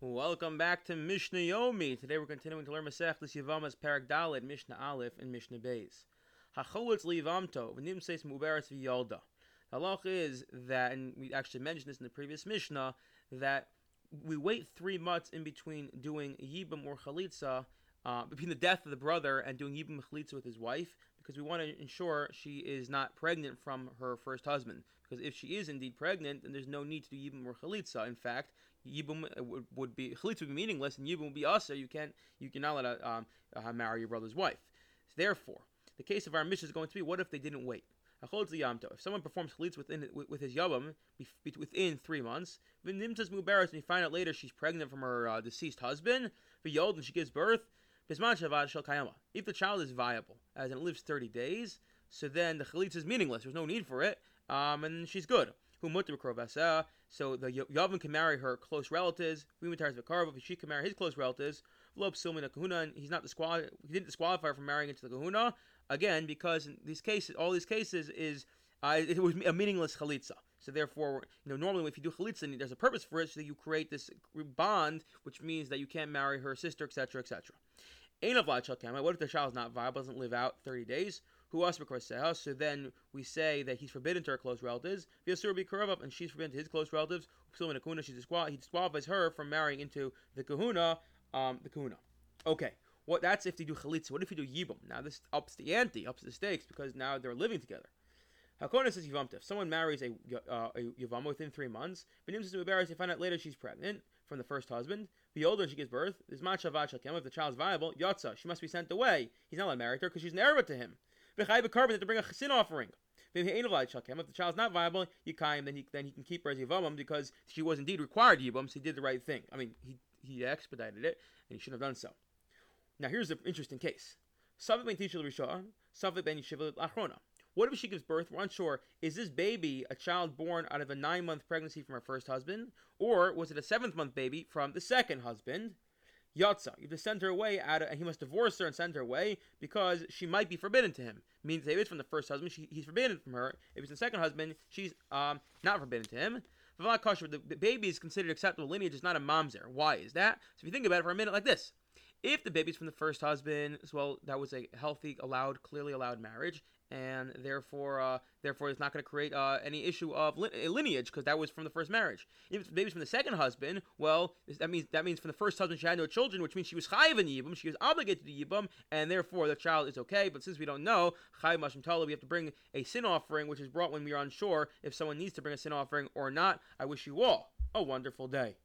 Welcome back to Mishnah Yomi. Today we're continuing to learn Masechtas Yevamos Perek Daled, Mishnah Aleph, and Mishnah Beis. Hacholitz Livamto, v'nim seis muberes v'yolda. The halach is that, and we actually mentioned this in the previous Mishnah, that we wait three months in between doing Yibam or Chalitza, uh, between the death of the brother and doing Yibam Chalitza with his wife, because we want to ensure she is not pregnant from her first husband. Because if she is indeed pregnant, then there's no need to do Yibam or Chalitza. In fact, Yibum uh, would, be Chalitza would be meaningless, and Yibum would be Asa. You can't, you cannot let a, um, uh, marry your brother's wife. So therefore, the case of our Mishnah is going to be: what if they didn't wait? If someone performs chalitz within with his yavam within three months, v'nimtas muberes, and you find out later she's pregnant from her uh, deceased husband, v'yod, and she gives birth, If the child is viable, as in it lives thirty days, so then the chalitz is meaningless. There's no need for it, um, and she's good. So the Yavam can marry her close relatives. If she can marry his close relatives, Lob he's not disqualified. He didn't disqualify her from marrying into the Kahuna again because in these cases, all these cases is uh, it was a meaningless chalitza. So therefore, you know, normally if you do chalitza, there's a purpose for it, so that you create this bond, which means that you can't marry her sister, etc., etc. Ainavacha kama what if the child is not viable, doesn't live out 30 days? who also house. So then we say that he's forbidden to her close relatives. Vyasur be Kuravav, and she's forbidden to his close relatives. Still in a kahuna, she disqual- he disqualifies her from marrying into the kahuna, um, the kahuna. Okay. What that's if they do chalitza. What if you do yibum? Now this ups the ante, ups the stakes because now they're living together. Hakona says yivamta. If someone marries a uh, a within three months, Benim says to embarrassed. They find out later she's pregnant from the first husband. The older she gives birth, is machavat shakem. If the child's viable, yotza, she must be sent away. He's not allowed to marry her because she's an heir to him. V'chai korban to bring a sin offering. If the child's not viable, Yikayim, then he then he can keep her as Yavamam because she was indeed required Yibam, so he did the right thing. I mean, he he expedited it, and he shouldn't have done so. Now here's an interesting case. Savik ben Tishal Rishon, Savik ben Yeshiva Achrona. What if she gives birth? We're unsure. Is this baby a child born out of a nine month pregnancy from her first husband? Or was it a seventh month baby from the second husband? Yatza. You have to send her away, out of, and he must divorce her and send her away because she might be forbidden to him. Means if it's from the first husband, she, he's forbidden from her. If it's the second husband, she's um, not forbidden to him. The, the baby is considered acceptable lineage, it's not a mamzer. Why is that? So if you think about it for a minute like this. If the baby's from the first husband, as well, that was a healthy, allowed, clearly allowed marriage, and therefore, uh, therefore, it's not going to create uh, any issue of li- lineage because that was from the first marriage. If the baby's from the second husband, well, that means that means from the first husband she had no children, which means she was chayiv in yibum, she was obligated to yibum, and therefore the child is okay. But since we don't know chayiv mashim tala, we have to bring a sin offering, which is brought when we are unsure if someone needs to bring a sin offering or not. I wish you all a wonderful day.